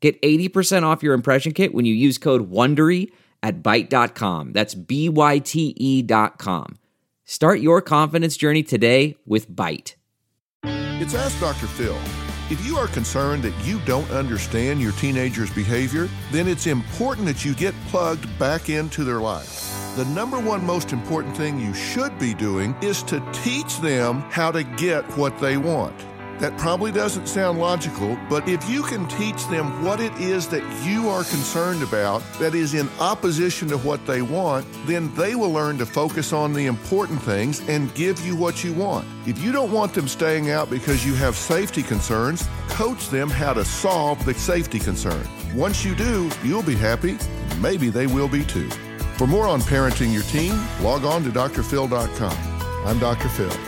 Get 80% off your impression kit when you use code WONDERY at Byte.com. That's B-Y-T-E dot com. Start your confidence journey today with Byte. It's Ask Dr. Phil. If you are concerned that you don't understand your teenager's behavior, then it's important that you get plugged back into their life. The number one most important thing you should be doing is to teach them how to get what they want. That probably doesn't sound logical, but if you can teach them what it is that you are concerned about that is in opposition to what they want, then they will learn to focus on the important things and give you what you want. If you don't want them staying out because you have safety concerns, coach them how to solve the safety concern. Once you do, you'll be happy. Maybe they will be too. For more on parenting your teen, log on to drphil.com. I'm Dr. Phil.